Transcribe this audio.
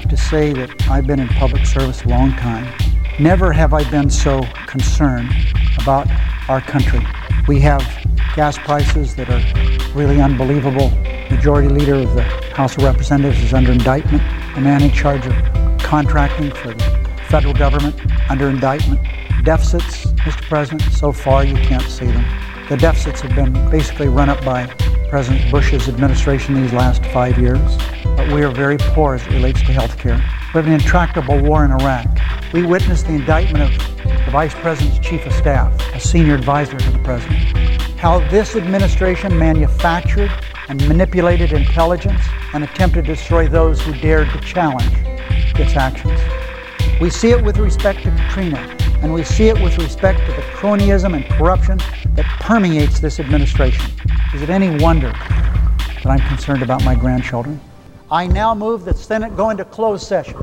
have to say that I've been in public service a long time. Never have I been so concerned about our country. We have gas prices that are really unbelievable. Majority Leader of the House of Representatives is under indictment. The man in charge of contracting for the federal government under indictment. Deficits, Mr. President, so far you can't see them. The deficits have been basically run up by President Bush's administration these last five years. But we are very poor as it relates to health care. We have an intractable war in Iraq. We witnessed the indictment of the Vice President's Chief of Staff, a senior advisor to the President. How this administration manufactured and manipulated intelligence and attempted to destroy those who dared to challenge its actions. We see it with respect to Katrina, and we see it with respect to the cronyism and corruption that permeates this administration. Is it any wonder that I'm concerned about my grandchildren? I now move that Senate go into closed session.